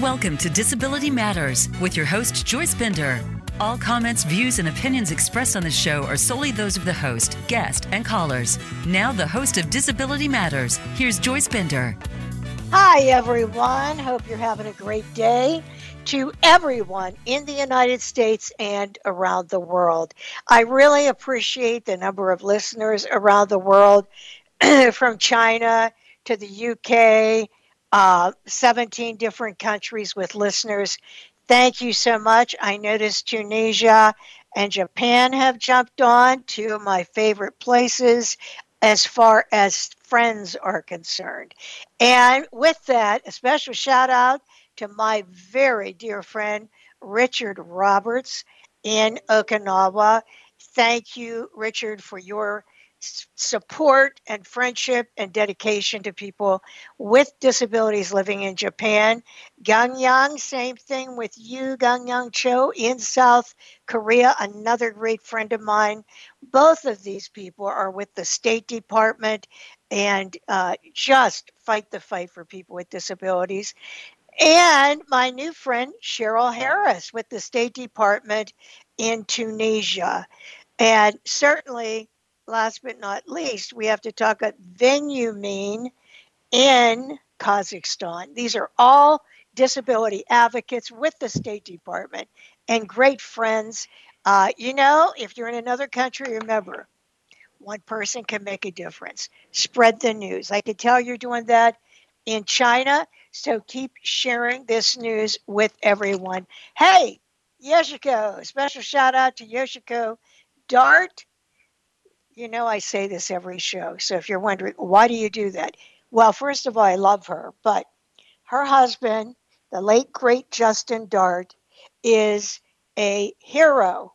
Welcome to Disability Matters with your host, Joyce Bender. All comments, views, and opinions expressed on the show are solely those of the host, guest, and callers. Now, the host of Disability Matters, here's Joyce Bender. Hi, everyone. Hope you're having a great day. To everyone in the United States and around the world. I really appreciate the number of listeners around the world from China to the UK, uh, 17 different countries with listeners. Thank you so much. I noticed Tunisia and Japan have jumped on, two of my favorite places as far as friends are concerned. And with that, a special shout out to my very dear friend, Richard Roberts in Okinawa. Thank you, Richard, for your support and friendship and dedication to people with disabilities living in Japan. Gangyang, same thing with you, Gangyang Cho, in South Korea, another great friend of mine. Both of these people are with the State Department and uh, just fight the fight for people with disabilities. And my new friend, Cheryl Harris, with the State Department in Tunisia. And certainly, last but not least, we have to talk about Venyumin in Kazakhstan. These are all disability advocates with the State Department and great friends. Uh, you know, if you're in another country, remember, one person can make a difference. Spread the news. I can tell you're doing that in China, so keep sharing this news with everyone. Hey, Yoshiko, special shout out to Yoshiko Dart you know, I say this every show. So if you're wondering, why do you do that? Well, first of all, I love her, but her husband, the late great Justin Dart, is a hero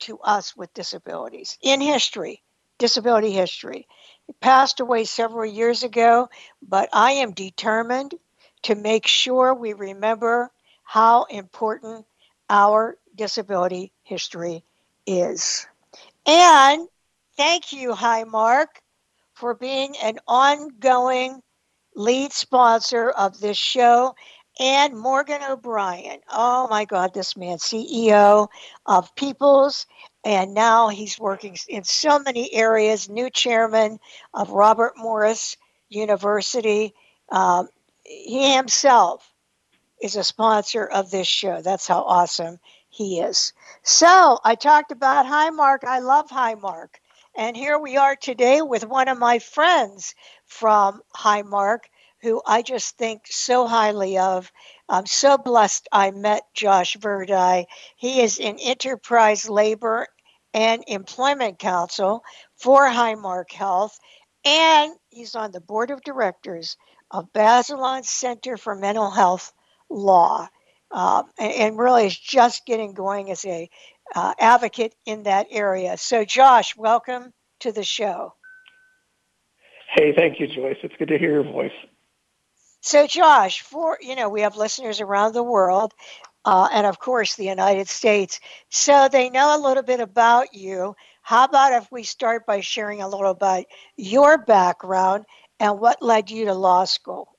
to us with disabilities in history, disability history. He passed away several years ago, but I am determined to make sure we remember how important our disability history is. And thank you, Highmark, for being an ongoing lead sponsor of this show. And Morgan O'Brien. Oh my God, this man, CEO of Peoples, and now he's working in so many areas, new chairman of Robert Morris University. Um, he himself is a sponsor of this show. That's how awesome he is. So I talked about Highmark. I love Highmark. And here we are today with one of my friends from Highmark, who I just think so highly of. I'm so blessed I met Josh Verdi. He is in Enterprise Labor and Employment Counsel for Highmark Health, and he's on the board of directors of Bazelon Center for Mental Health Law uh, and, and, really is just getting going as a uh, advocate in that area. So, Josh, welcome to the show. Hey, thank you, Joyce. It's good to hear your voice. So, Josh, for you know, we have listeners around the world, uh, and of course, the United States. So they know a little bit about you. How about if we start by sharing a little about your background and what led you to law school?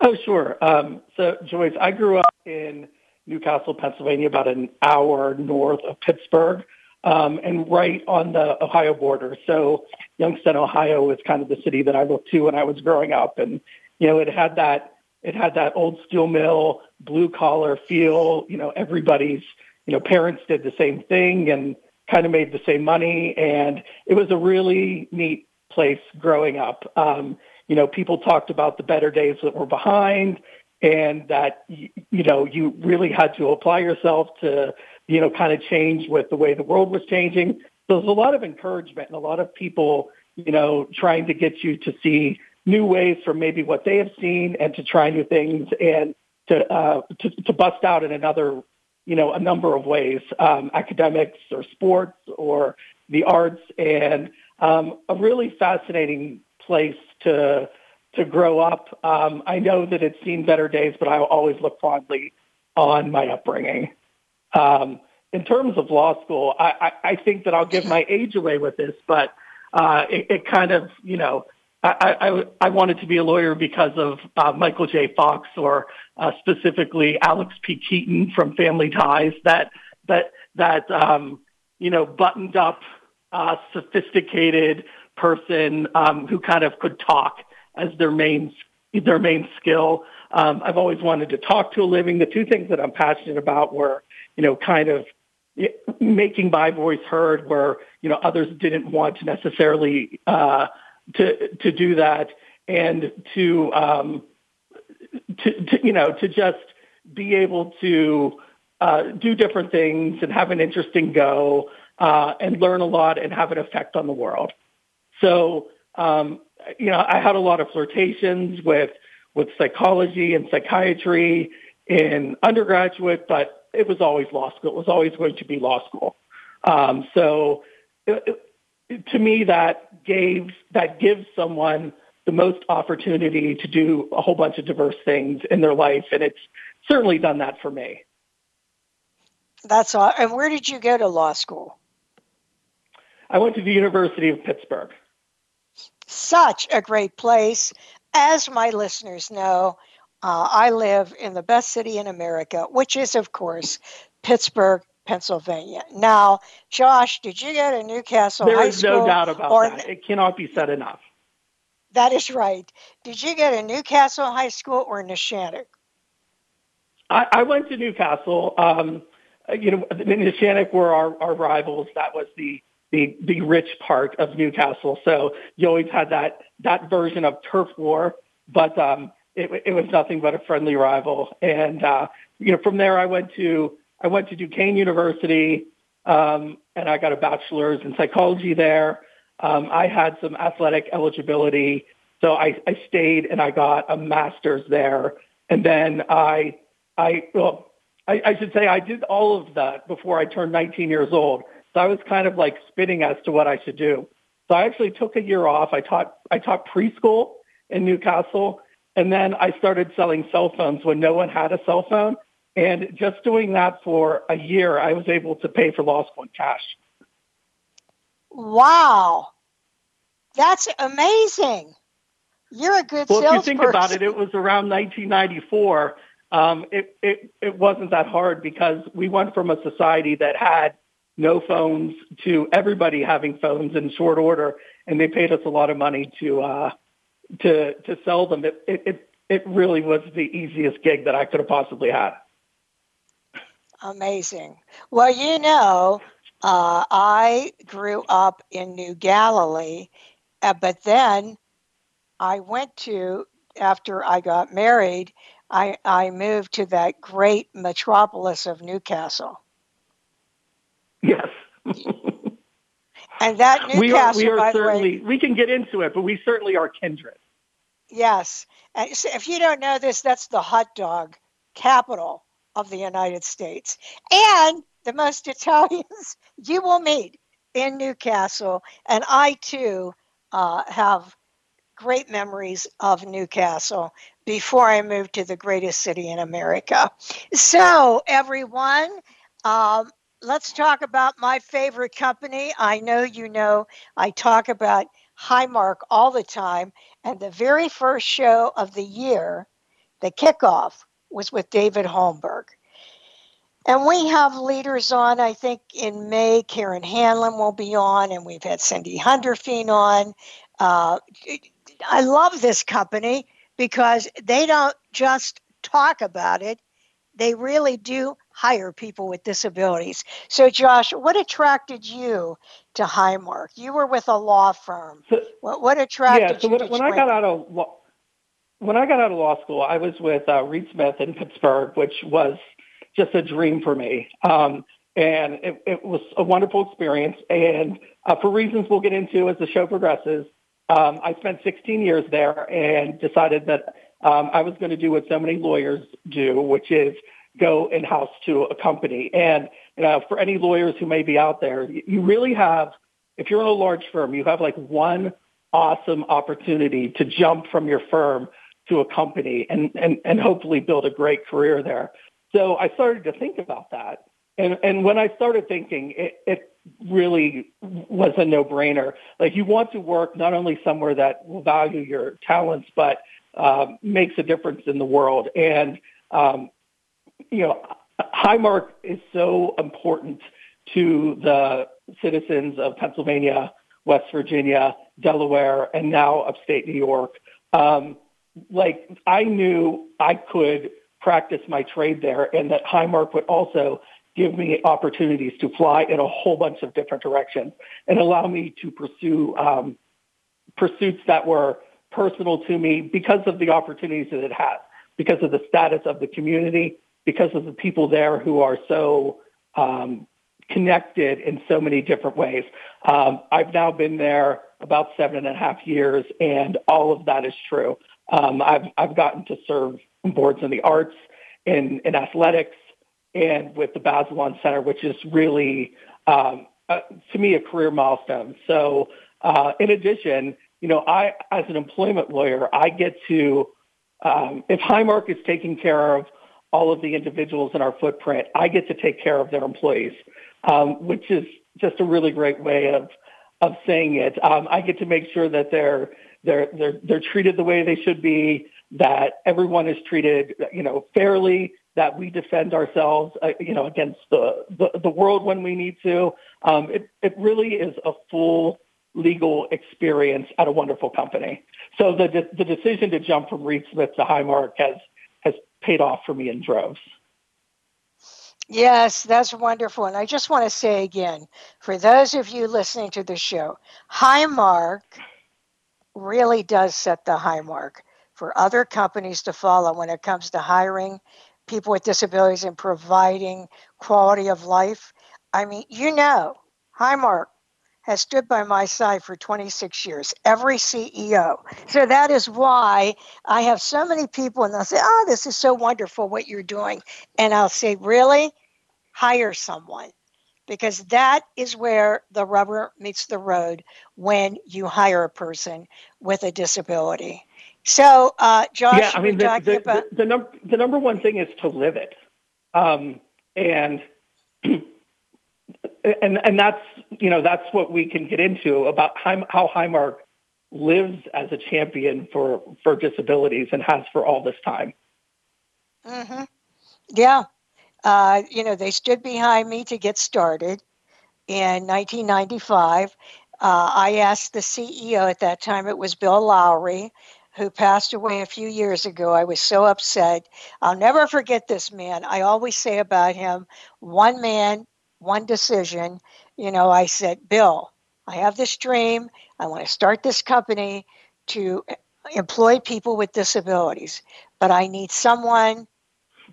Oh, sure. Um, so, Joyce, I grew up in New Castle, Pennsylvania, about an hour north of Pittsburgh, um, and right on the Ohio border. So, Youngstown, Ohio, is kind of the city that I looked to when I was growing up, and you know, it had that it had that old steel mill, blue collar feel. You know, everybody's you know parents did the same thing and kind of made the same money, and it was a really neat place growing up. Um, you know, people talked about the better days that were behind and that, you know, you really had to apply yourself to, you know, kind of change with the way the world was changing. So there's a lot of encouragement and a lot of people, you know, trying to get you to see new ways from maybe what they have seen and to try new things and to, uh, to, to bust out in another, you know, a number of ways, um, academics or sports or the arts and um, a really fascinating place to to grow up. Um, I know that it's seen better days, but I always look fondly on my upbringing. Um, in terms of law school, I, I, I think that I'll give my age away with this, but uh, it, it kind of, you know, I, I, I wanted to be a lawyer because of uh, Michael J. Fox or uh, specifically Alex P. Keaton from Family Ties. That that that um, you know buttoned up, uh, sophisticated person um, who kind of could talk as their main their main skill. Um, I've always wanted to talk to a living. The two things that I'm passionate about were you know kind of making my voice heard where you know others didn't want to necessarily uh, to to do that and to um, to, to you know to just be able to uh, do different things and have an interesting go uh, and learn a lot and have an effect on the world. So um, you know I had a lot of flirtations with with psychology and psychiatry in undergraduate, but it was always law school. It was always going to be law school. Um, so it, it, to me, that gave that gives someone the most opportunity to do a whole bunch of diverse things in their life, and it's certainly done that for me. That's all. And where did you go to law school? I went to the University of Pittsburgh. Such a great place. As my listeners know, uh, I live in the best city in America, which is, of course, Pittsburgh, Pennsylvania. Now, Josh, did you go to New Castle there High is School? no doubt about or, that. It cannot be said enough. That is right. Did you go to New Castle High School or Neshannock? I, I went to New Castle. Um, you know, Neshannock were our, our rivals. That was the, the the rich part of New Castle. So you always had that that version of turf war. But um, it, it was nothing but a friendly rival. And uh, you know, from there, I went to I went to Duquesne University, um, and I got a bachelor's in psychology there. Um, I had some athletic eligibility, so I, I stayed and I got a master's there. And then I, I well, I, I should say I did all of that before I turned 19 years old. So I was kind of like spinning as to what I should do. So I actually took a year off. I taught I taught preschool in New Castle, and then I started selling cell phones when no one had a cell phone. And just doing that for a year, I was able to pay for law school in cash. Wow. That's amazing. You're a good well, salesperson. if you think about it, it was around 1994. Um, it, it, it wasn't that hard because we went from a society that had no phones to everybody having phones in short order, and they paid us a lot of money to uh, to to sell them. It, it it really was the easiest gig that I could have possibly had. Amazing. Well, you know, uh, I grew up in New Galilee, uh, but then I went to after I got married. I, I moved to that great metropolis of New Castle. Yes. and that New Castle, we are, we are way, we can get into it, but we certainly are kindred. Yes. And if you don't know this, that's the hot dog capital of the United States. And the most Italians you will meet in New Castle. And I too uh, have great memories of New Castle before I moved to the greatest city in America. So, everyone, um, let's talk about my favorite company. I know you know I talk about Highmark all the time. And the very first show of the year, the kickoff, was with David Holmberg. And we have leaders on, I think in May, Karen Hanlon will be on, and we've had Cindy Hunderfein on. Uh, I love this company because they don't just talk about it, they really do hire people with disabilities. So, Josh, what attracted you to Highmark? You were with a law firm. So, what, what, attracted yeah, so you? When, when I got out of law, when I got out of law school, I was with uh, Reed Smith in Pittsburgh, which was just a dream for me. Um, and it, it, was a wonderful experience. And uh, for reasons we'll get into as the show progresses, um, I spent 16 years there and decided that um, I was going to do what so many lawyers do, which is go in-house to a company. And you know, for any lawyers who may be out there, you really have, if you're in a large firm, you have like one awesome opportunity to jump from your firm to a company and, and, and hopefully build a great career there. So I started to think about that. And, and when I started thinking, it, it, really was a no-brainer. Like you want to work not only somewhere that will value your talents, but um, makes a difference in the world. And um, you know, Highmark is so important to the citizens of Pennsylvania, West Virginia, Delaware, and now upstate New York. Um, like I knew I could practice my trade there and that Highmark would also give me opportunities to fly in a whole bunch of different directions and allow me to pursue um, pursuits that were personal to me because of the opportunities that it has, because of the status of the community, because of the people there who are so um, connected in so many different ways. Um, I've now been there about seven and a half years, and all of that is true. Um, I've I've gotten to serve boards in the arts, in in athletics, and with the Bazelon Center, which is really um, uh, to me a career milestone. So, uh, in addition, you know, I as an employment lawyer, I get to um, if Highmark is taking care of all of the individuals in our footprint, I get to take care of their employees, um, which is just a really great way of of saying it. Um, I get to make sure that they're they're they're they're treated the way they should be, that everyone is treated you know fairly, that we defend ourselves uh, you know against the, the the world when we need to. Um, it it really is a full legal experience at a wonderful company. So the the decision to jump from Reed Smith to Highmark has has paid off for me in droves. Yes, that's wonderful. And I just want to say again, for those of you listening to the show, Highmark really does set the high mark for other companies to follow when it comes to hiring people with disabilities and providing quality of life. I mean, you know, Highmark has stood by my side for 26 years, every CEO. So that is why I have so many people, and they'll say, Oh, this is so wonderful what you're doing. And I'll say, Really? Hire someone. Because that is where the rubber meets the road when you hire a person with a disability. So, uh, Josh, yeah, I mean, the, the, about- the, the, num- the number one thing is to live it. Um, and and and that's you know that's what we can get into about how Highmark lives as a champion for for disabilities and has for all this time. Mm-hmm. Yeah, uh, you know they stood behind me to get started in 1995. Uh, I asked the CEO at that time; it was Bill Lowry, who passed away a few years ago. I was so upset. I'll never forget this man. I always say about him: one man, one decision. You know, I said, Bill, I have this dream. I want to start this company to uh, employ people with disabilities, but I need someone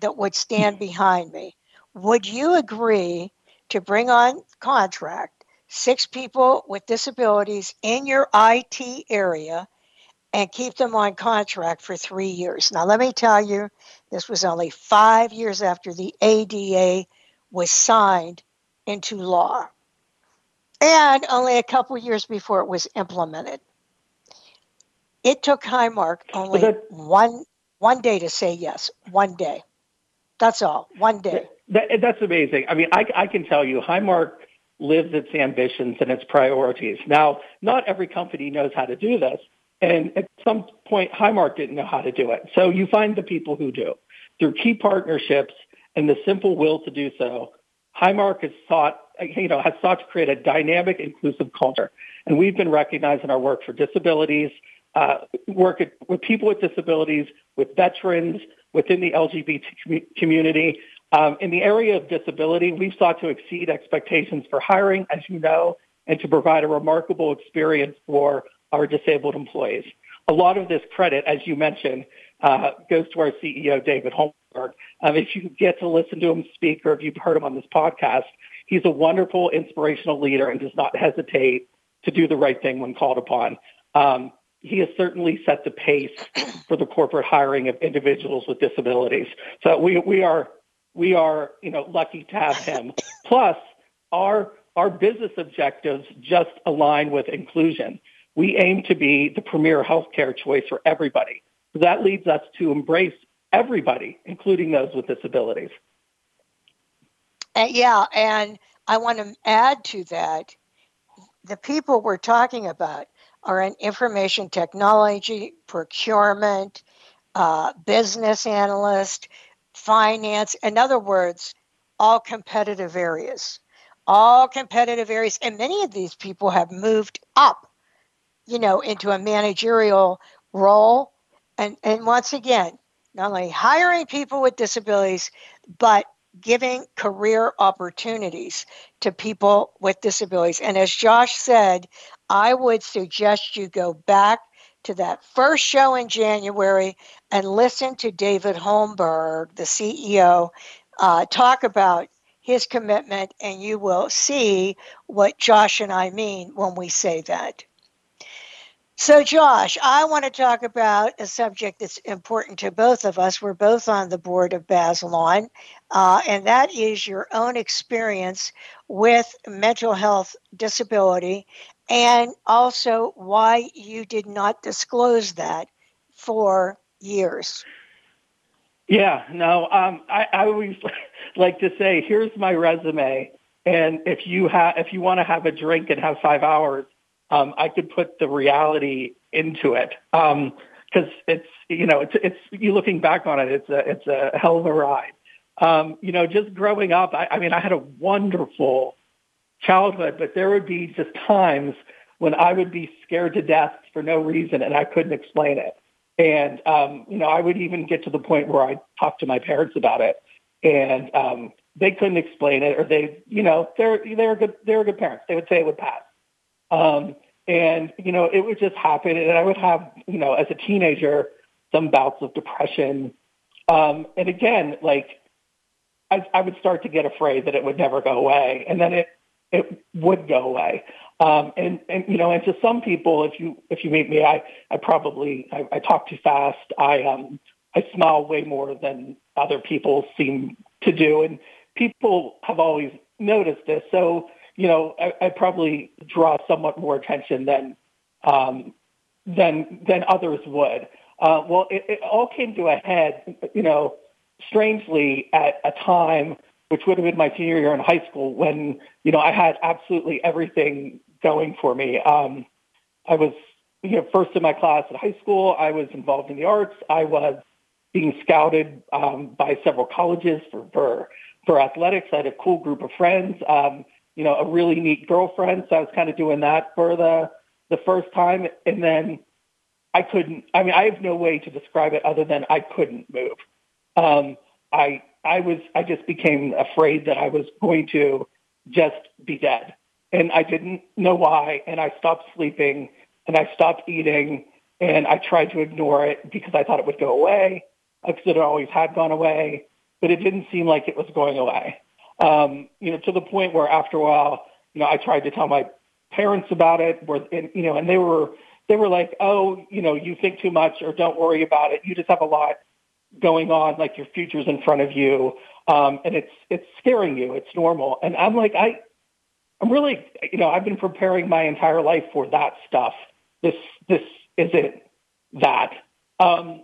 that would stand behind me. Would you agree to bring on contract six people with disabilities in your IT area and keep them on contract for three years? Now, let me tell you, this was only five years after the ADA was signed into law, and only a couple years before it was implemented. It took Highmark only that, one one day to say yes. One day. That's all. One day. That, that's amazing. I mean, I, I can tell you, Highmark lives its ambitions and its priorities. Now, not every company knows how to do this. And at some point, Highmark didn't know how to do it. So you find the people who do. Through key partnerships and the simple will to do so, Highmark has sought, you know, has sought to create a dynamic, inclusive culture. And we've been recognized in our work for disabilities, uh, work at, with people with disabilities, with veterans, within the LGBT community. Um, in the area of disability, we've sought to exceed expectations for hiring, as you know, and to provide a remarkable experience for our disabled employees. A lot of this credit, as you mentioned, uh, goes to our CEO, David Um, if you get to listen to him speak or if you've heard him on this podcast, he's a wonderful, inspirational leader and does not hesitate to do the right thing when called upon. Um, he has certainly set the pace for the corporate hiring of individuals with disabilities. So we, we are we are you know lucky to have him. Plus, our our business objectives just align with inclusion. We aim to be the premier healthcare choice for everybody. That leads us to embrace everybody, including those with disabilities. Uh, yeah, and I want to add to that the people we're talking about are in information technology, procurement, uh, business analyst, finance. In other words, all competitive areas. All competitive areas. And many of these people have moved up, you know, into a managerial role. And, and once again, not only hiring people with disabilities, but giving career opportunities to people with disabilities. And as Josh said, I would suggest you go back to that first show in January and listen to David Holmberg, the CEO, uh, talk about his commitment, and you will see what Josh and I mean when we say that. So, Josh, I want to talk about a subject that's important to both of us. We're both on the board of Bazelon, uh, and that is your own experience with mental health disability and also why you did not disclose that for years. Yeah, no, um, I, I always like to say, here's my resume, and if you have, if you want to have a drink and have five hours, um, I could put the reality into it because um, it's you know it's it's you looking back on it, it's a it's a hell of a ride. Um, you know, just growing up, I, I mean, I had a wonderful childhood, but there would be just times when I would be scared to death for no reason and I couldn't explain it. And, um, you know, I would even get to the point where I talked to my parents about it and, um, they couldn't explain it or they, you know, they're, they're good, they're good parents. They would say it would pass. Um, and, you know, it would just happen. And I would have, you know, as a teenager, some bouts of depression. Um, and again, like I, I would start to get afraid that it would never go away. And then it, it would go away. Um, and, and, you know, and to some people, if you, if you meet me, I, I probably, I, I talk too fast. I, um, I smile way more than other people seem to do. And people have always noticed this. So, you know, I, I probably draw somewhat more attention than, um, than, than others would. Uh, well, it, it all came to a head, you know, strangely at a time which would have been my senior year in high school when, you know, I had absolutely everything going for me. Um, I was, you know, first in my class at high school. I was involved in the arts. I was being scouted um, by several colleges for, for, for athletics. I had a cool group of friends, um, you know, a really neat girlfriend. So I was kind of doing that for the, the first time. And then I couldn't, I mean, I have no way to describe it other than I couldn't move. Um, I I was I just became afraid that I was going to just be dead, and I didn't know why. And I stopped sleeping, and I stopped eating, and I tried to ignore it because I thought it would go away, because it always had gone away, but it didn't seem like it was going away. Um, you know, to the point where after a while, you know, I tried to tell my parents about it, where and, you know, and they were they were like, "Oh, you know, you think too much, or don't worry about it. You just have a lot." going on, like your future's in front of you, um, and it's it's scaring you. It's normal, and I'm like, I, I'm really, you know, I've been preparing my entire life for that stuff. This this isn't that, um,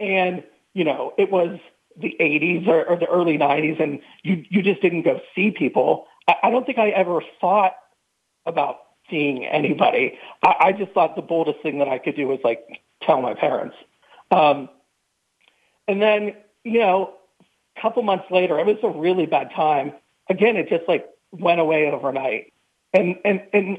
and you know, it was the 80s or, or the early 90s, and you you just didn't go see people. I, I don't think I ever thought about seeing anybody. I, I just thought the boldest thing that I could do was like tell my parents. Um, and then, you know, a couple months later, it was a really bad time. Again, it just like went away overnight. And, and, and,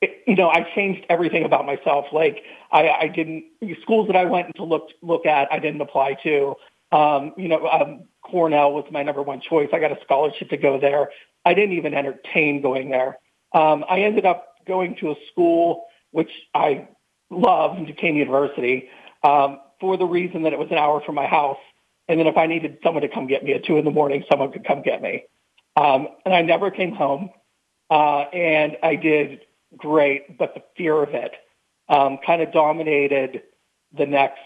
it, you know, I changed everything about myself. Like I, I didn't, schools that I went to look, look at, I didn't apply to. Um, you know, um, Cornell was my number one choice. I got a scholarship to go there. I didn't even entertain going there. Um, I ended up going to a school which I love, Duquesne University, um, for the reason that it was an hour from my house. And then if I needed someone to come get me at two in the morning, someone could come get me. Um, and I never came home. Uh, and I did great, but the fear of it um, kind of dominated the next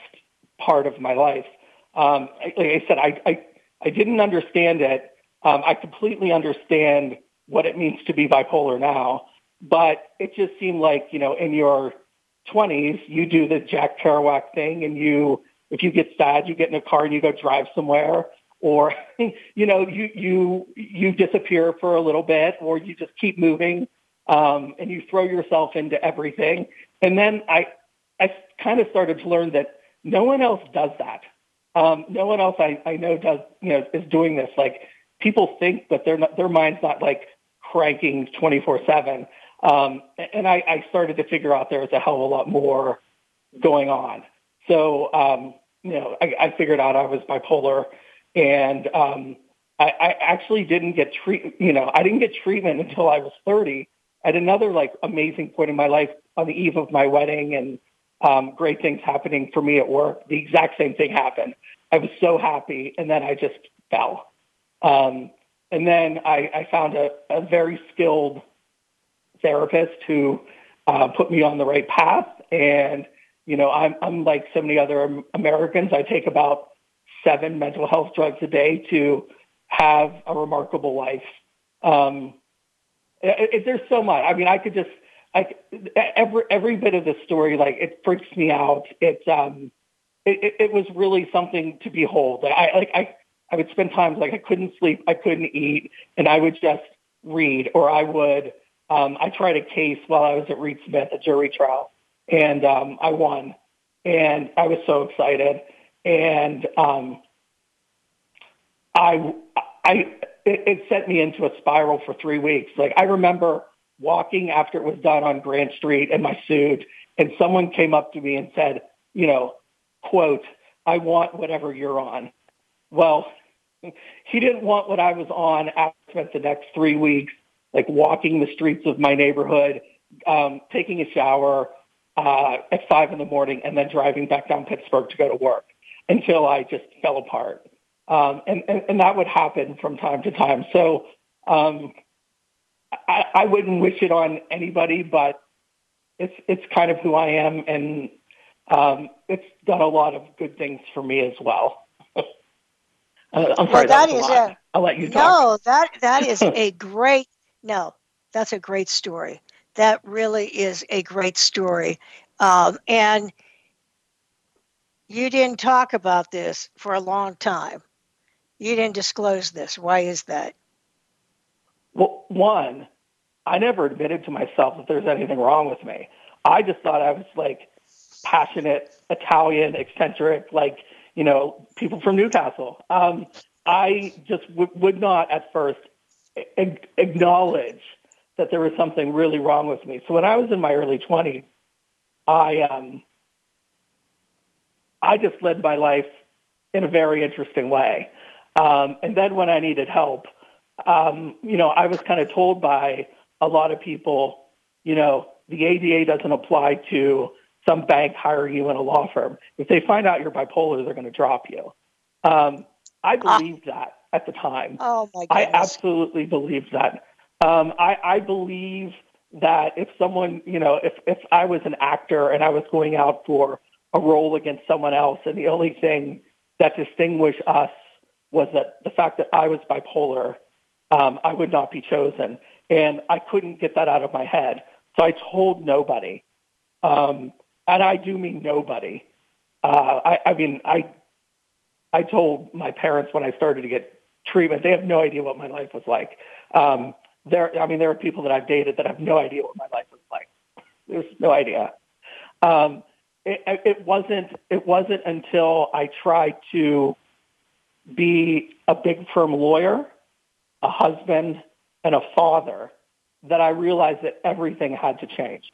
part of my life. Um, like I said, I, I, I didn't understand it. Um, I completely understand what it means to be bipolar now, but it just seemed like, you know, in your 20s, you do the Jack Kerouac thing and you, if you get sad, you get in a car and you go drive somewhere or you know you you you disappear for a little bit or you just keep moving um, and you throw yourself into everything and then i i kind of started to learn that no one else does that um, no one else I, I know does you know is doing this like people think that their their mind's not like cranking 24 7 um, and I, I started to figure out there was a hell of a lot more going on so um, you know I, I figured out i was bipolar and um, I, I actually didn't get treat. You know, I didn't get treatment until I was 30. At another like amazing point in my life, on the eve of my wedding, and um, great things happening for me at work. The exact same thing happened. I was so happy, and then I just fell. Um, and then I, I found a, a very skilled therapist who uh, put me on the right path. And you know, I'm, I'm like so many other Americans. I take about seven mental health drugs a day to have a remarkable life. Um, it, it, there's so much. I mean, I could just, I, every every bit of the story, like it freaks me out. It's um, it, it was really something to behold. I like I I would spend times like I couldn't sleep, I couldn't eat, and I would just read, or I would um, I tried a case while I was at Reed Smith, a jury trial, and um, I won, and I was so excited and um, I, I, it, it sent me into a spiral for three weeks. Like I remember walking after it was done on Grant Street in my suit, and someone came up to me and said, you know, quote, I want whatever you're on. Well, he didn't want what I was on I spent the next three weeks, like walking the streets of my neighborhood, um, taking a shower uh, at five in the morning, and then driving back down Pittsburgh to go to work until I just fell apart. Um, and, and, and that would happen from time to time. So um, I, I wouldn't wish it on anybody, but it's it's kind of who I am, and um, it's done a lot of good things for me as well. uh, I'm sorry, well, that, that is a, a I'll let you talk. No, that that is a great no, that's a great story. That really is a great story, um, and you didn't talk about this for a long time. You didn't disclose this. Why is that? Well, one, I never admitted to myself that there's anything wrong with me. I just thought I was like passionate, Italian, eccentric, like, you know, people from New Castle. Um, I just w- would not at first a- acknowledge that there was something really wrong with me. So when I was in my early 20s, I um, I just led my life in a very interesting way. Um, and then when I needed help, um, you know, I was kind of told by a lot of people, you know, the ADA doesn't apply to some bank hiring you in a law firm. If they find out you're bipolar, they're going to drop you. Um, I ah. believed uh, that at the time. Oh my I absolutely believed that. Um, I, I believe that if someone, you know, if, if I was an actor and I was going out for a role against someone else. And the only thing that distinguished us was that the fact that I was bipolar, um, I would not be chosen. And I couldn't get that out of my head. So I told nobody. Um, and I do mean nobody. Uh, I, I mean, I, I told my parents when I started to get treatment, they have no idea what my life was like. Um, there, I mean, there are people that I've dated that have no idea what my life was like. There's no idea. Um, it, it wasn't it wasn't until I tried to be a big firm lawyer, a husband, and a father that I realized that everything had to change.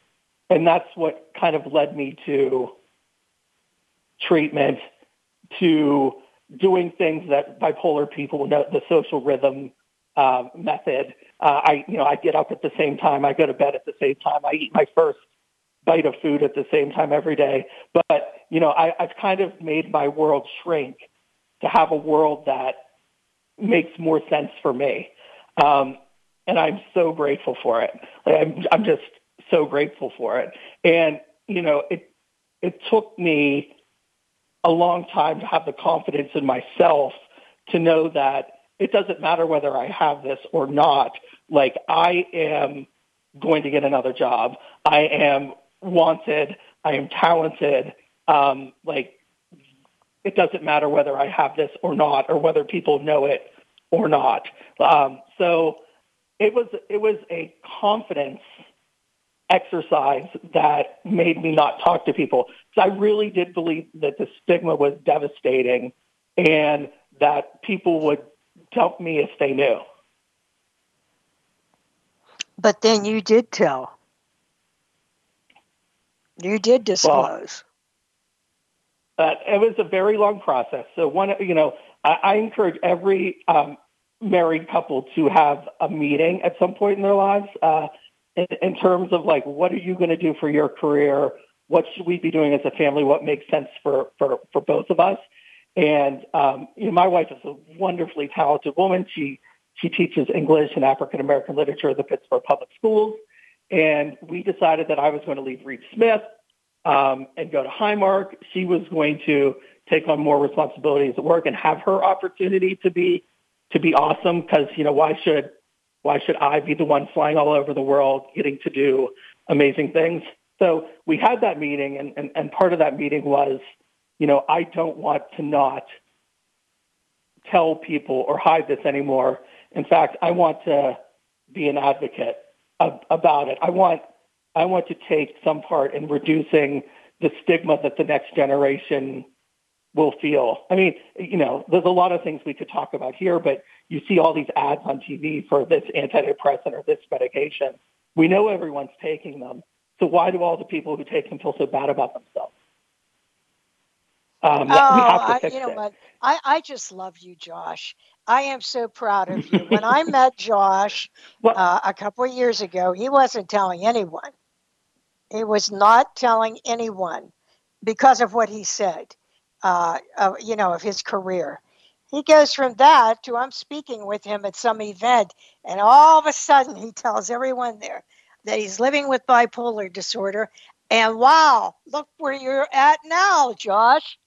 And that's what kind of led me to treatment, to doing things that bipolar people know, the social rhythm uh, method. Uh, I, you know, I get up at the same time. I go to bed at the same time. I eat my first bite of food at the same time every day. But, you know, I, I've kind of made my world shrink to have a world that makes more sense for me. Um, and I'm so grateful for it. Like, I'm, I'm just so grateful for it. And, you know, it, it took me a long time to have the confidence in myself to know that it doesn't matter whether I have this or not. Like I am going to get another job. I am wanted. I am talented. Um, like it doesn't matter whether I have this or not, or whether people know it or not. Um, so it was it was a confidence exercise that made me not talk to people. So I really did believe that the stigma was devastating, and that people would dump me if they knew. But then you did tell. You did disclose. Uh, it was a very long process. So one, you know, I, I encourage every um, married couple to have a meeting at some point in their lives uh, in, in terms of like, what are you going to do for your career? What should we be doing as a family? What makes sense for, for, for both of us? And um, you know, my wife is a wonderfully talented woman. She she teaches English and African American literature at the Pittsburgh Public Schools. And we decided that I was going to leave Reed Smith um, and go to Highmark. She was going to take on more responsibilities at work and have her opportunity to be to be awesome. Because you know why should why should I be the one flying all over the world, getting to do amazing things? So we had that meeting, and, and, and part of that meeting was, you know, I don't want to not tell people or hide this anymore. In fact, I want to be an advocate of, about it. I want I want to take some part in reducing the stigma that the next generation will feel. I mean, you know, there's a lot of things we could talk about here, but you see all these ads on TV for this antidepressant or this medication. We know everyone's taking them. So why do all the people who take them feel so bad about themselves? Um, oh, I, you know it. what? I, I just love you, Josh. I am so proud of you. When I met Josh uh, a couple of years ago, he wasn't telling anyone. He was not telling anyone because of what he said, uh, uh, you know, of his career. He goes from that to I'm speaking with him at some event, and all of a sudden he tells everyone there that he's living with bipolar disorder. And wow, look where you're at now, Josh.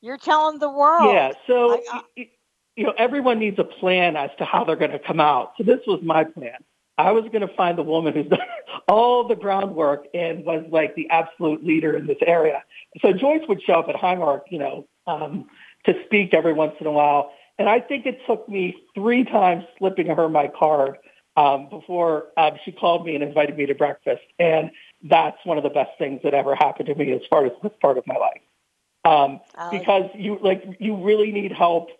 You're telling the world. Yeah. So, I, I, you know, everyone needs a plan as to how they're going to come out. So this was my plan. I was going to find the woman who's done all the groundwork and was like the absolute leader in this area. So Joyce would show up at Highmark, you know, um, to speak every once in a while. And I think it took me three times slipping her my card um, before um, she called me and invited me to breakfast. And that's one of the best things that ever happened to me as far as this part of my life um, because you like you really need help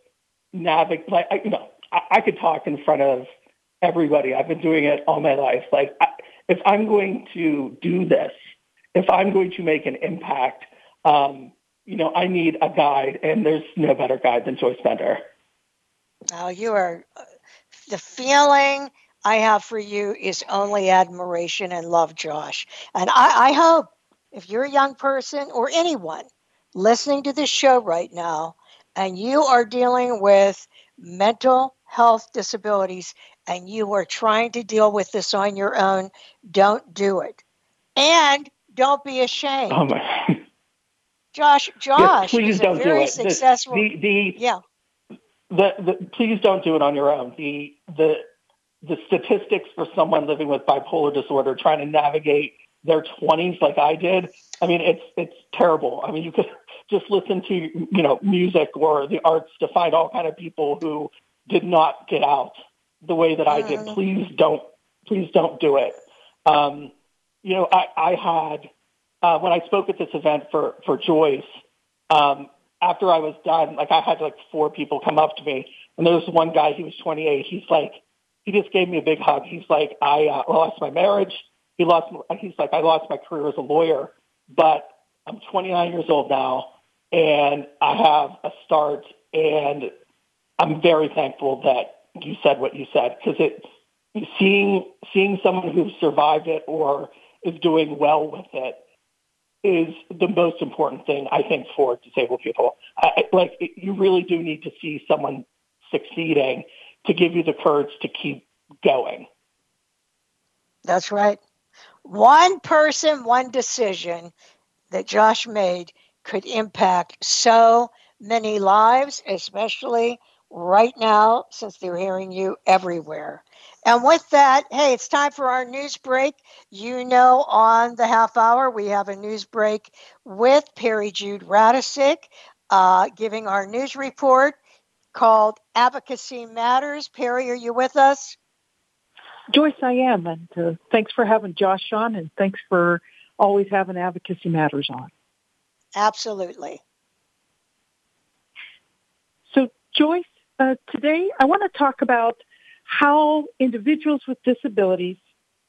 navigate. Like I, you know, I, I could talk in front of everybody. I've been doing it all my life. Like I, if I'm going to do this, if I'm going to make an impact, um, you know, I need a guide, and there's no better guide than Joyce Bender. Oh, you are uh, the feeling I have for you is only admiration and love, Josh. And I, I hope if you're a young person or anyone listening to this show right now and you are dealing with mental health disabilities and you are trying to deal with this on your own, don't do it. And don't be ashamed. Oh my. Josh, Josh, yes, please don't do it. Successful, the, the, yeah. The, the, please don't do it on your own. The, the, the statistics for someone living with bipolar disorder trying to navigate their 20s like I did, I mean, it's it's terrible. I mean, you could just listen to you know music or the arts to find all kind of people who did not get out the way that I did. Mm. Please don't, please don't do it. Um, you know, I, I had uh, when I spoke at this event for for Joyce. Um, after I was done, like I had like four people come up to me, and there was one guy. He was 28. He's like, he just gave me a big hug. He's like, I uh, lost my marriage. He lost. He's like, I lost my career as a lawyer, but I'm 29 years old now and I have a start and I'm very thankful that you said what you said because it seeing seeing someone who survived it or is doing well with it is the most important thing I think for disabled people. I, like it, you really do need to see someone succeeding to give you the courage to keep going. That's right. One person, one decision that Josh made could impact so many lives, especially right now since they're hearing you everywhere. And with that, hey, it's time for our news break. You know, on the half hour, we have a news break with Perry Jude Radisick uh, giving our news report called Advocacy Matters. Perry, are you with us? Joyce, I am. And uh, thanks for having Josh on, and thanks for always having Advocacy Matters on. Absolutely. So, Joyce, uh, today I want to talk about how individuals with disabilities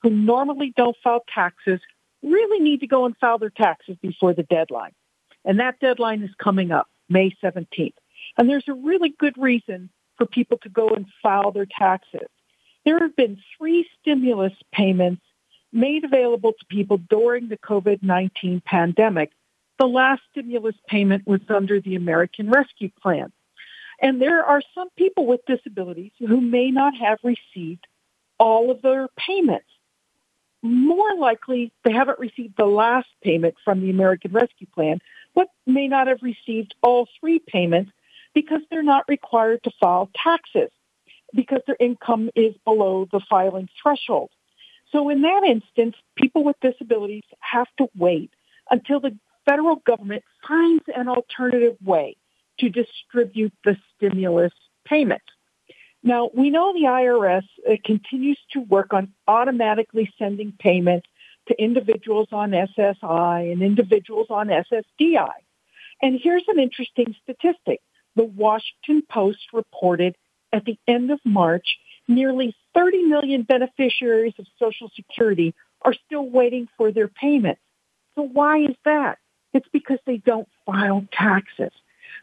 who normally don't file taxes really need to go and file their taxes before the deadline. And that deadline is coming up, May 17th. And there's a really good reason for people to go and file their taxes. There have been three stimulus payments made available to people during the COVID-19 pandemic. The last stimulus payment was under the American Rescue Plan. And there are some people with disabilities who may not have received all of their payments. More likely, they haven't received the last payment from the American Rescue Plan, but may not have received all three payments because they're not required to file taxes because their income is below the filing threshold. So in that instance, people with disabilities have to wait until the federal government finds an alternative way to distribute the stimulus payments. Now, we know the IRS uh, continues to work on automatically sending payments to individuals on SSI and individuals on SSDI. And here's an interesting statistic. The Washington Post reported at the end of March, nearly 30 million beneficiaries of Social Security are still waiting for their payments. So why is that? It's because they don't file taxes.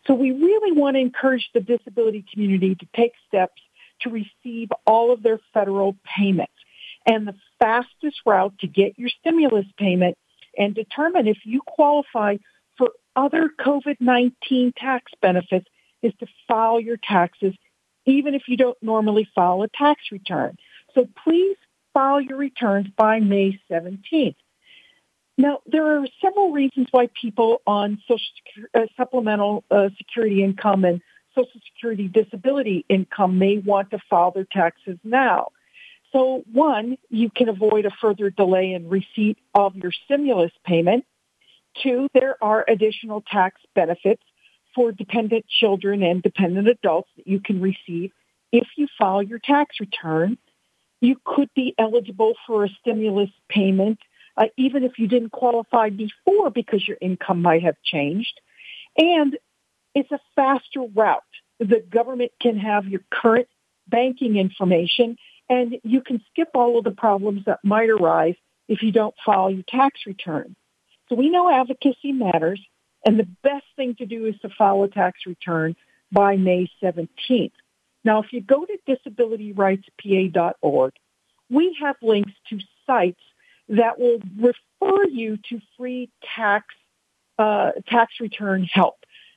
So we really want to encourage the disability community to take steps to receive all of their federal payments. And the fastest route to get your stimulus payment and determine if you qualify for other COVID-19 tax benefits is to file your taxes even if you don't normally file a tax return. So please file your returns by May 17th. Now, there are several reasons why people on Social uh, supplemental uh, security income and Social Security disability income may want to file their taxes now. So one, you can avoid a further delay in receipt of your stimulus payment. Two, there are additional tax benefits for dependent children and dependent adults that you can receive if you file your tax return. You could be eligible for a stimulus payment uh, even if you didn't qualify before because your income might have changed. And it's a faster route. The government can have your current banking information and you can skip all of the problems that might arise if you don't file your tax return. So we know advocacy matters and the best thing to do is to file a tax return by May 17th. Now, if you go to disabilityrightspa.org, we have links to sites that will refer you to free tax uh, tax return help.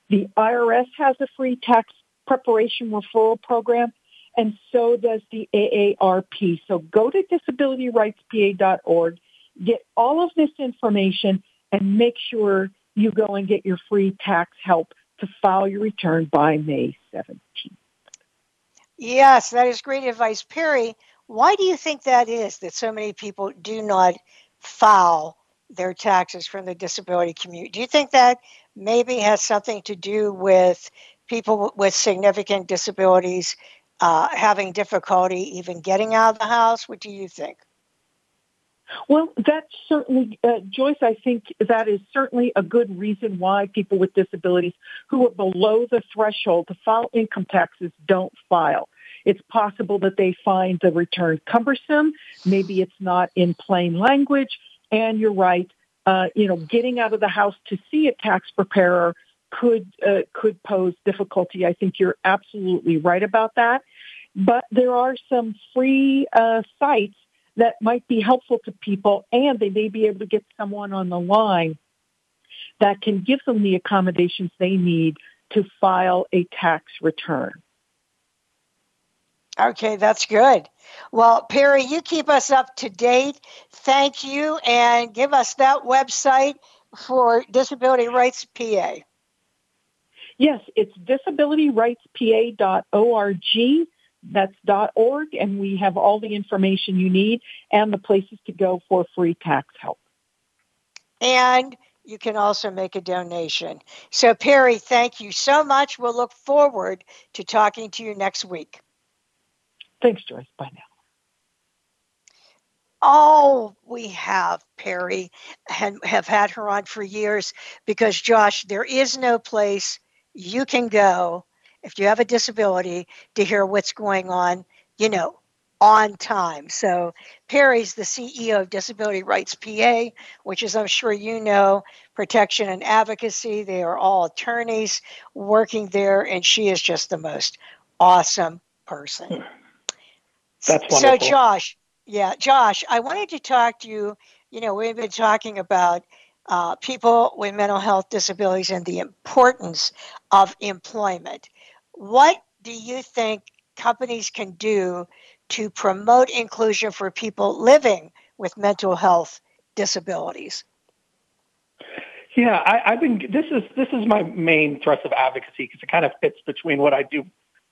The IRS has a free tax preparation referral program, and so does the AARP. So go to disabilityrightspa.org, get all of this information, and make sure you go and get your free tax help to file your return by May 17th. Yes, that is great advice. Perry, why do you think that is that so many people do not file their taxes from the disability community? Do you think that maybe has something to do with people with significant disabilities uh, having difficulty even getting out of the house? What do you think? Well, that's certainly, uh, Joyce, I think that is certainly a good reason why people with disabilities who are below the threshold to file income taxes don't file. It's possible that they find the return cumbersome. Maybe it's not in plain language. And you're right. Uh, you know, getting out of the house to see a tax preparer could uh, could pose difficulty. I think you're absolutely right about that. But there are some free uh, sites that might be helpful to people, and they may be able to get someone on the line that can give them the accommodations they need to file a tax return. Okay, that's good. Well, Perry, you keep us up to date. Thank you, and give us that website for Disability Rights PA. Yes, it's disabilityrightspa.org. That's .org, and we have all the information you need and the places to go for free tax help. And you can also make a donation. So, Perry, thank you so much. We'll look forward to talking to you next week. Thanks, Joyce. Bye now. Oh, we have Perry and have had her on for years because, Josh, there is no place you can go if you have a disability to hear what's going on, you know, on time. So Perry's the CEO of Disability Rights PA, which is, I'm sure you know, protection and advocacy. They are all attorneys working there, and she is just the most awesome person. That's wonderful. So, Josh, yeah, Josh, I wanted to talk to you. You know, we've been talking about uh, people with mental health disabilities and the importance of employment. What do you think companies can do to promote inclusion for people living with mental health disabilities? Yeah, I, have been. This is this is my main thrust of advocacy because it kind of fits between what I do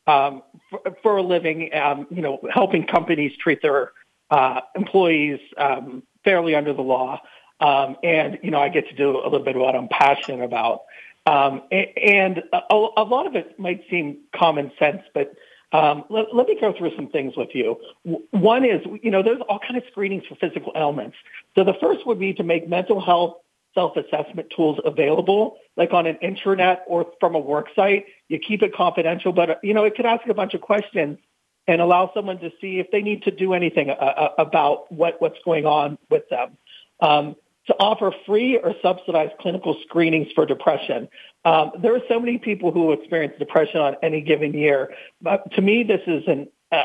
um, for, for, a living. Um, you know, helping companies treat their uh, employees um, fairly under the law, um, and you know, I get to do a little bit of what I'm passionate about. Um, and a, a lot of it might seem common sense, but um, let, let, me go through some things with you. One is, you know, there's all kind of screenings for physical ailments. So the first would be to make mental health self-assessment tools available, like on an intranet or from a work site. You keep it confidential, but you know, it could ask a bunch of questions and allow someone to see if they need to do anything uh, uh about what, what's going on with them. Um, to offer free or subsidized clinical screenings for depression. Um, there are so many people who experience depression on any given year. But to me, this is an uh,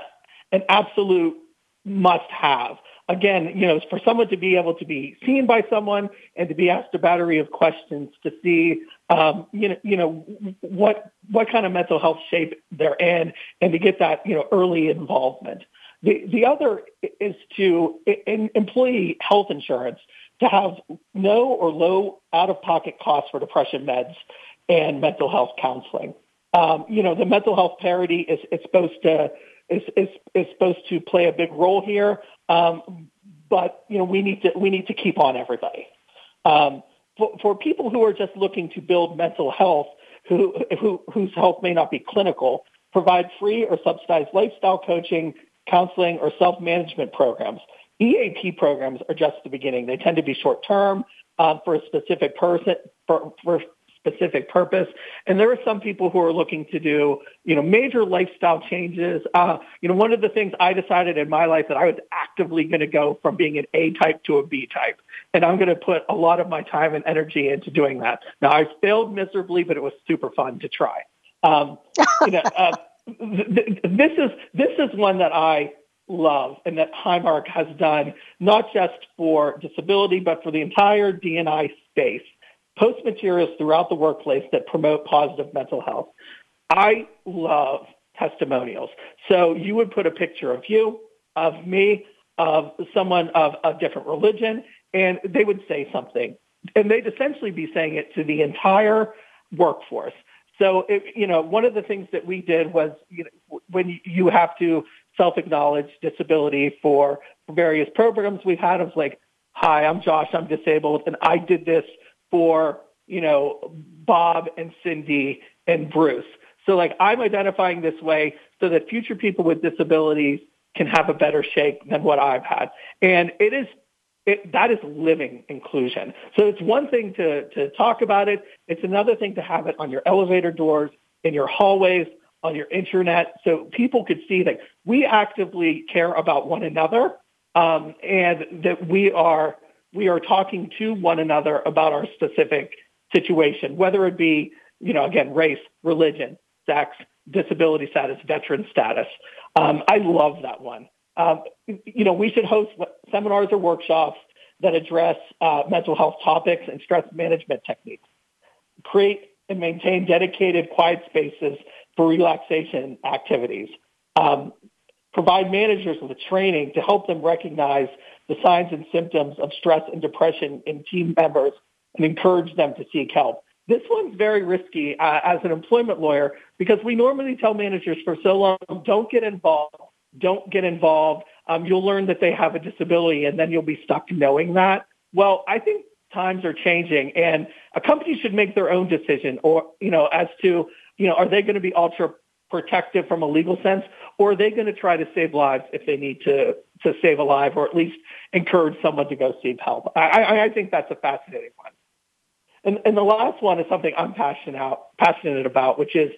an absolute must-have. Again, you know, for someone to be able to be seen by someone and to be asked a battery of questions to see, um, you know, you know what what kind of mental health shape they're in, and to get that you know early involvement. The the other is to in employee health insurance to have no or low out-of-pocket costs for depression meds and mental health counseling. Um, you know, the mental health parity is, is supposed to is, is, is supposed to play a big role here, um, but you know we need to we need to keep on everybody. Um, for, for people who are just looking to build mental health, who, who whose health may not be clinical, provide free or subsidized lifestyle coaching, counseling, or self-management programs. EAP programs are just the beginning. They tend to be short term um, for a specific person for, for specific purpose. And there are some people who are looking to do, you know, major lifestyle changes. Uh, you know, one of the things I decided in my life that I was actively going to go from being an A type to a B type. And I'm going to put a lot of my time and energy into doing that. Now, I failed miserably, but it was super fun to try. Um, you know, uh, th- th- this is this is one that I love and that Highmark has done, not just for disability, but for the entire DNI space. Post materials throughout the workplace that promote positive mental health. I love testimonials. So you would put a picture of you, of me, of someone of a different religion, and they would say something. And they'd essentially be saying it to the entire workforce. So, it, you know, one of the things that we did was, you know, when you have to self-acknowledge disability for various programs we've had. Of like, hi, I'm Josh, I'm disabled, and I did this for, you know, Bob and Cindy and Bruce. So like I'm identifying this way so that future people with disabilities can have a better shake than what I've had. And it is it, that is living inclusion. So it's one thing to, to talk about it. It's another thing to have it on your elevator doors, in your hallways, on your internet so people could see that we actively care about one another um, and that we are we are talking to one another about our specific situation, whether it be, you know, again, race, religion, sex, disability status, veteran status. Um, I love that one. Um, you know, we should host seminars or workshops that address uh, mental health topics and stress management techniques. Create and maintain dedicated quiet spaces for relaxation activities. Um, provide managers with training to help them recognize the signs and symptoms of stress and depression in team members and encourage them to seek help. This one's very risky uh, as an employment lawyer because we normally tell managers for so long, don't get involved, don't get involved. Um, you'll learn that they have a disability and then you'll be stuck knowing that. Well, I think times are changing and a company should make their own decision or, you know, as to, you know, are they going to be ultra protective from a legal sense or are they going to try to save lives if they need to, to save a life or at least encourage someone to go seek help? I, I, think that's a fascinating one. And, and the last one is something I'm passionate, out, passionate about, which is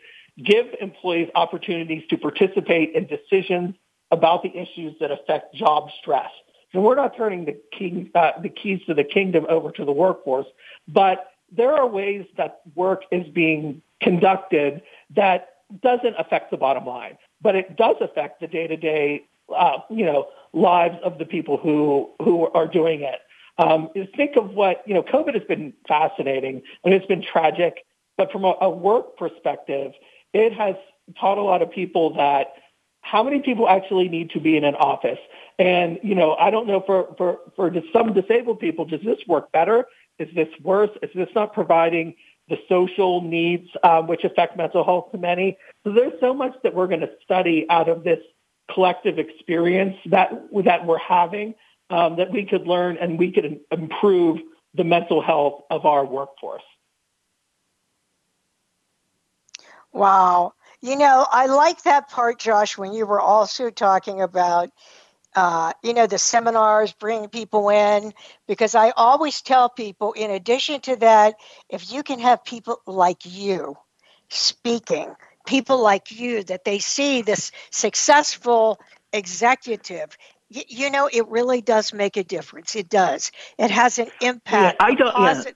give employees opportunities to participate in decisions about the issues that affect job stress. And we're not turning the, king, uh, the keys to the kingdom over to the workforce, but there are ways that work is being conducted that doesn't affect the bottom line, but it does affect the day-to-day, uh, you know, lives of the people who who are doing it. Um, think of what you know. COVID has been fascinating and it's been tragic, but from a, a work perspective, it has taught a lot of people that how many people actually need to be in an office. And, you know, I don't know for, for, for some disabled people, does this work better? Is this worse? Is this not providing the social needs um, which affect mental health to many? So there's so much that we're going to study out of this collective experience that, that we're having um, that we could learn and we could improve the mental health of our workforce. Wow. You know, I like that part, Josh, when you were also talking about, uh, you know, the seminars, bringing people in, because I always tell people, in addition to that, if you can have people like you speaking, people like you, that they see this successful executive, you, you know, it really does make a difference. It does. It has an impact. Yeah, I don't. Yeah.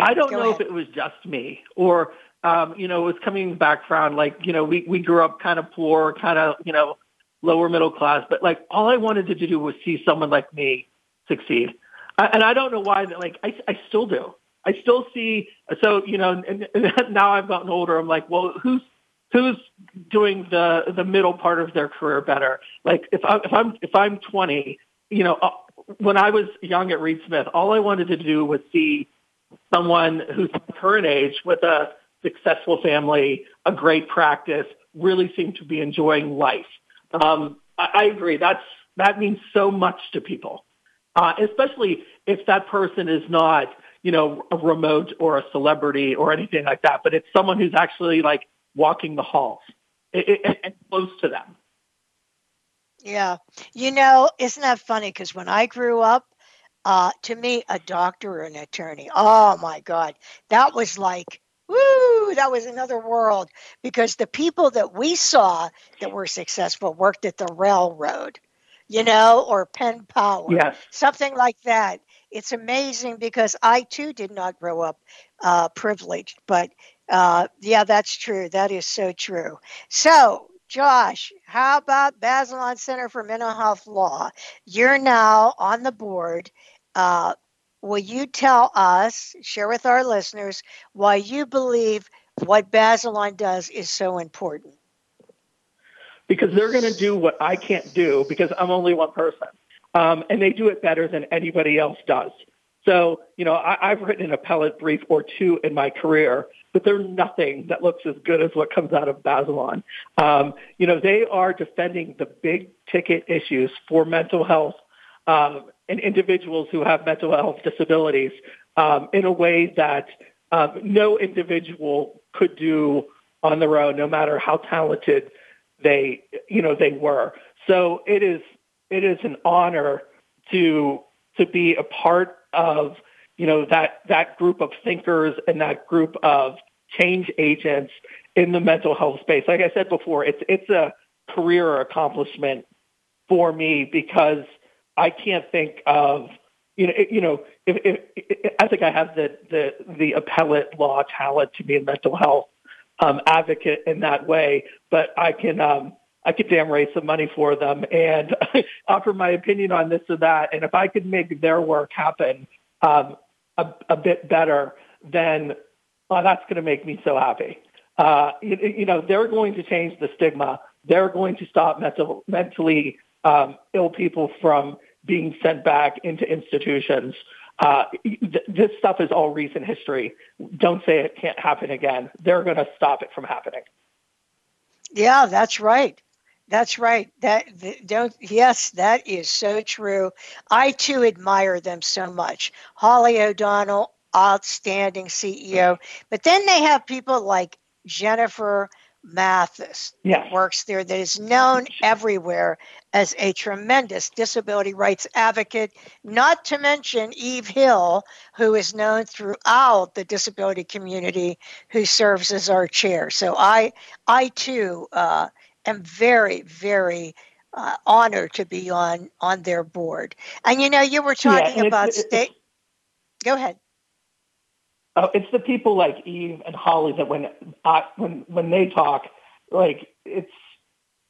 I don't Go know ahead. if it was just me or um, you know, it was coming background like, you know, we, we grew up kind of poor, kind of, you know, lower middle class, but like all I wanted to do was see someone like me succeed. I, and I don't know why, that like, I, I still do. I still see, so, you know, and, and now I've gotten older. I'm like, well, who's, who's doing the, the middle part of their career better? Like if I, if I'm, if I'm 20, you know, uh, when I was young at Reed Smith, all I wanted to do was see someone who's current age with a successful family, a great practice, really seem to be enjoying life. Um, I, I agree. That's that means so much to people, uh, especially if that person is not, you know, a remote or a celebrity or anything like that, but it's someone who's actually like walking the halls and close to them. Yeah. You know, isn't that funny? Because when I grew up, uh, to me, a doctor or an attorney, oh my God, that was like Woo, that was another world because the people that we saw that were successful worked at the railroad, you know, or Penn Power, yes. something like that. It's amazing because I too did not grow up uh, privileged, but uh, yeah, that's true. That is so true. So, Josh, how about Bazelon Center for Mental Health Law? You're now on the board. Uh, will you tell us, share with our listeners, why you believe what Bazelon does is so important? Because they're going to do what I can't do because I'm only one person. Um, and they do it better than anybody else does. So, you know, I, I've written an appellate brief or two in my career, but there's nothing that looks as good as what comes out of Bazelon. Um, you know, they are defending the big ticket issues for mental health um, and individuals who have mental health disabilities um, in a way that um, no individual could do on their own, no matter how talented they, you know, they were. So it is, it is an honor to to be a part of, you know, that that group of thinkers and that group of change agents in the mental health space. Like I said before, it's it's a career accomplishment for me because I can't think of you know, you know, if, if, if, I think I have the, the the appellate law talent to be a mental health um, advocate in that way, but I can um, I could damn raise some money for them and offer my opinion on this or that. And if I could make their work happen um, a, a bit better, then well, that's going to make me so happy. Uh, you, you know, they're going to change the stigma. They're going to stop mental, mentally um, ill people from being sent back into institutions. Uh, th- this stuff is all recent history. Don't say it can't happen again. They're going to stop it from happening. Yeah, that's right. That's right. That don't yes, that is so true. I too admire them so much. Holly O'Donnell, outstanding CEO. But then they have people like Jennifer Mathis yes. works there that is known everywhere as a tremendous disability rights advocate, not to mention Eve Hill, who is known throughout the disability community, who serves as our chair. So I, I too uh, am very, very uh, honored to be on on their board. And you know, you were talking yeah, about state. Go ahead. Oh, it's the people like Eve and Holly that when I, when when they talk, like it's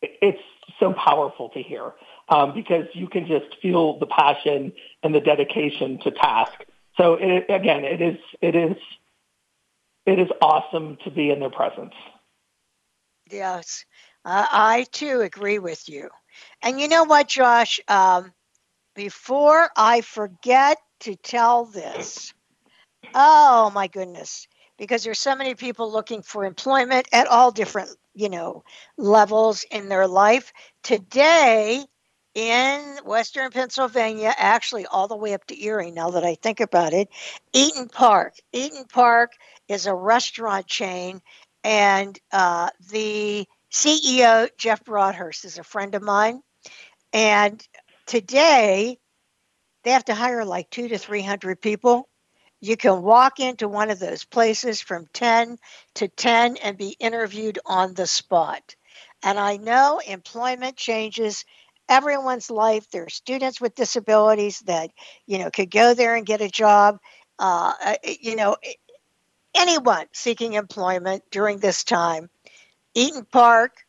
it's so powerful to hear um, because you can just feel the passion and the dedication to task. So it, again, it is it is it is awesome to be in their presence. Yes, uh, I too agree with you. And you know what, Josh? Um, before I forget to tell this, oh my goodness, because there's so many people looking for employment at all different, you know, levels in their life. Today, in Western Pennsylvania, actually all the way up to Erie, now that I think about it, Eat'n Park. Eat'n Park is a restaurant chain, and uh, the CEO, Jeff Broadhurst, is a friend of mine. And today, they have to hire like two to 300 people. You can walk into one of those places from 10 to 10 and be interviewed on the spot. And I know employment changes everyone's life. There are students with disabilities that, you know, could go there and get a job. Uh, you know, anyone seeking employment during this time, Eat'n Park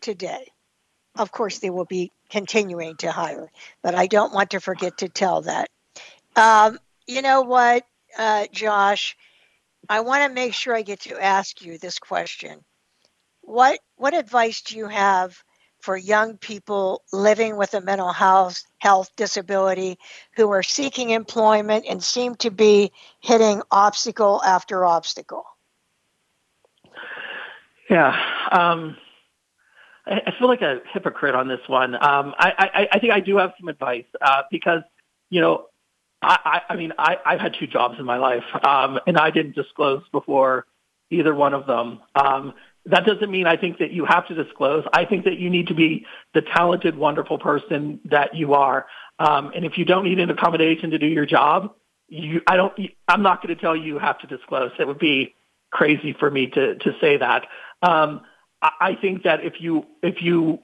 today. Of course, they will be continuing to hire, but I don't want to forget to tell that. Um, you know what, uh, Josh? I want to make sure I get to ask you this question. What what advice do you have for young people living with a mental health health disability who are seeking employment and seem to be hitting obstacle after obstacle? Yeah, um, I, I, feel like a hypocrite on this one. Um, I, I, I, think I do have some advice uh, because you know I, I, mean, I, I've had two jobs in my life, um, and I didn't disclose before either one of them. Um, that doesn't mean I think that you have to disclose. I think that you need to be the talented, wonderful person that you are. Um, and if you don't need an accommodation to do your job, you, I don't, I'm not going to tell you you have to disclose. It would be crazy for me to, to say that. Um, I, I think that if you, if you,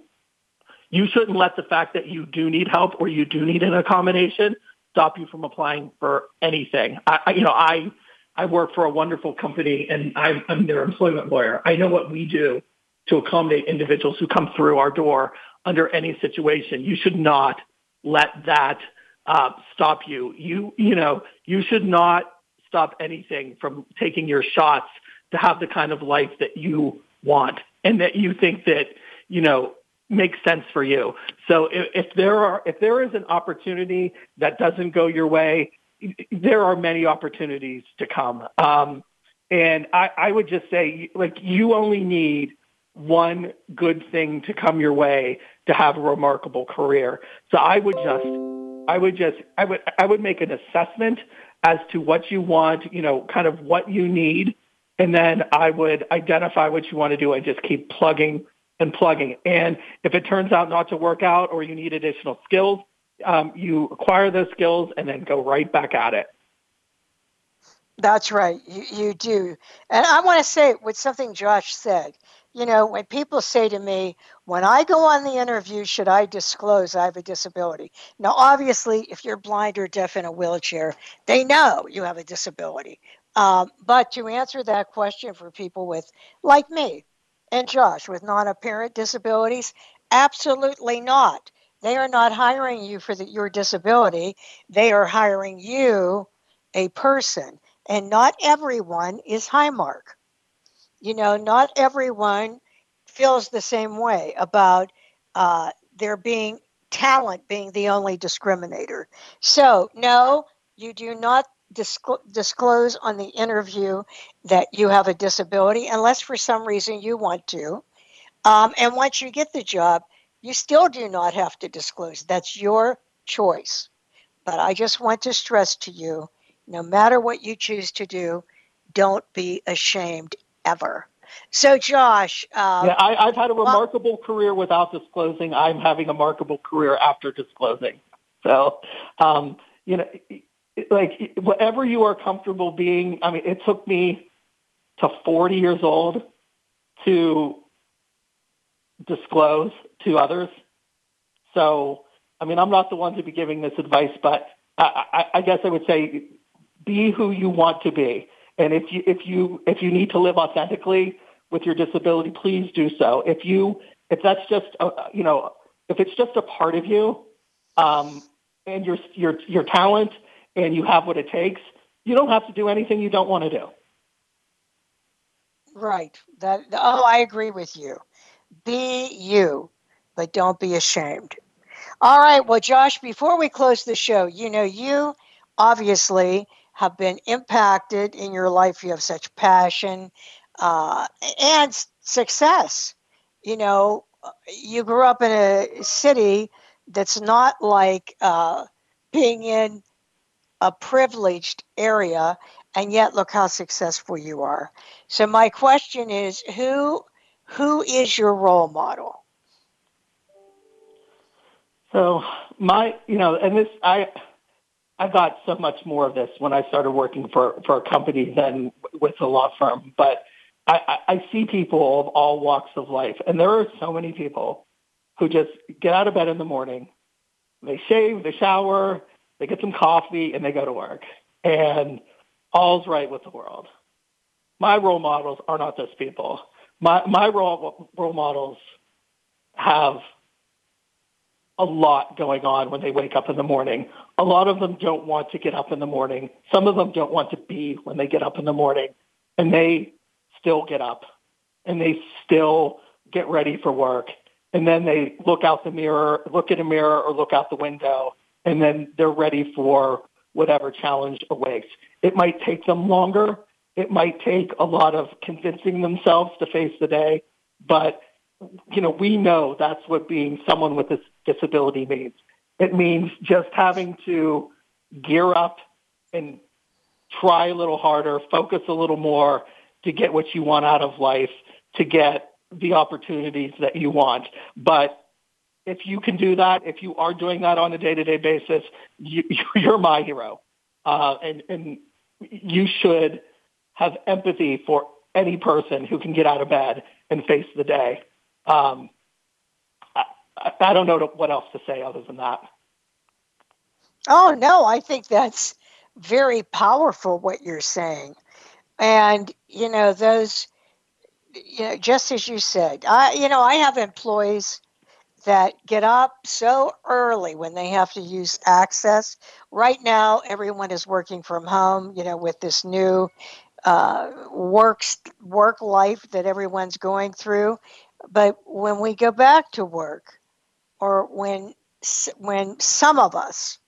you shouldn't let the fact that you do need help or you do need an accommodation stop you from applying for anything. I, I you know, I I work for a wonderful company and I'm, I'm their employment lawyer. I know what we do to accommodate individuals who come through our door under any situation. You should not let that uh, stop you. You you know you should not stop anything from taking your shots to have the kind of life that you want and that you think that you know makes sense for you. So if, if there are if there is an opportunity that doesn't go your way, there are many opportunities to come. Um, and I, I would just say, like, you only need one good thing to come your way to have a remarkable career. So I would just, I would just, I would, I would make an assessment as to what you want, you know, kind of what you need. And then I would identify what you want to do and just keep plugging and plugging. And if it turns out not to work out or you need additional skills, um, you acquire those skills and then go right back at it. That's right. You, you do. And I want to say with something Josh said. You know, when people say to me, when I go on the interview, should I disclose I have a disability? Now, obviously, if you're blind or deaf in a wheelchair, they know you have a disability. Um, but to answer that question for people with, like me, and Josh with non apparent disabilities? Absolutely not. They are not hiring you for the, your disability, they are hiring you, a person. And not everyone is Highmark. You know, not everyone feels the same way about uh, there being talent being the only discriminator. So, no, you do not disclose on the interview that you have a disability unless for some reason you want to. Um, and once you get the job, you still do not have to disclose. That's your choice. But I just want to stress to you no matter what you choose to do, don't be ashamed ever. So, Josh. Um, yeah, I, have had a remarkable well, career without disclosing. I'm having a remarkable career after disclosing. So, um, you know, like whatever you are comfortable being. I mean, it took me to 40 years old to disclose to others. So, I mean, I'm not the one to be giving this advice, but I, I, I guess I would say be who you want to be. And if you if you if you need to live authentically with your disability, please do so. If you if that's just a, you know if it's just a part of you, um, and your your your talent, and you have what it takes, you don't have to do anything you don't want to do. Right. That. Oh, I agree with you. Be you, but don't be ashamed. All right. Well, Josh, before we close the show, you know, you obviously have been impacted in your life. You have such passion uh, and success. You know, you grew up in a city that's not like uh, being in a privileged area, and yet look how successful you are. So my question is, who who is your role model? So my, you know, and this I I got so much more of this when I started working for, for a company than with a law firm. But I, I, I see people of all walks of life, and there are so many people who just get out of bed in the morning, they shave, they shower, they get some coffee, and they go to work, and all's right with the world. My role models are not those people. My my role role models have a lot going on when they wake up in the morning. A lot of them don't want to get up in the morning. Some of them don't want to be when they get up in the morning. And they still get up and they still get ready for work. And then they look out the mirror, look at a mirror or look out the window, and then they're ready for whatever challenge awaits. It might take them longer. It might take a lot of convincing themselves to face the day, but you know, we know that's what being someone with this disability means. It means just having to gear up and try a little harder, focus a little more to get what you want out of life, to get the opportunities that you want. But if you can do that, if you are doing that on a day-to-day basis, you, are my hero. Uh, and, and you should have empathy for any person who can get out of bed and face the day. Um, I, I don't know what else to say other than that. Oh, no, I think that's very powerful what you're saying. And, you know, those, you know, just as you said, I, you know, I have employees that get up so early when they have to use access. Right now, everyone is working from home, you know, with this new uh, work, work life that everyone's going through. But when we go back to work, or when when some of us,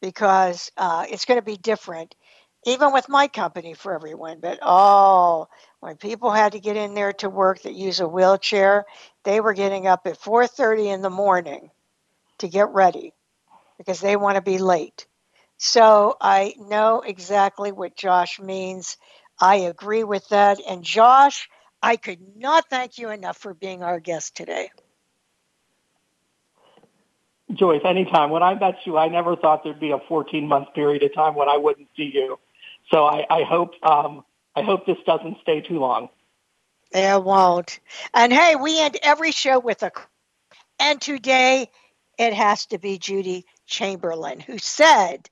because uh, it's going to be different, even with my company for everyone. But oh, when people had to get in there to work that use a wheelchair, they were getting up at 4:30 in the morning to get ready because they want to be late. So I know exactly what Josh means. I agree with that. And Josh, I could not thank you enough for being our guest today. Joyce, anytime. When I met you, I never thought there'd be a 14 month period of time when I wouldn't see you. So I, I hope um, I hope this doesn't stay too long. It won't. And hey, we end every show with a. And today, it has to be Judi Chamberlin who said,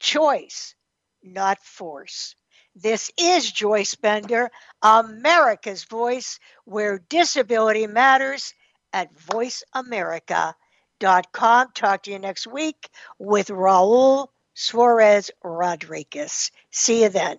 "Choice, not force." This is Joyce Bender, America's Voice, where disability matters at voiceamerica.com. Talk to you next week with Raul Suarez Rodriguez. See you then.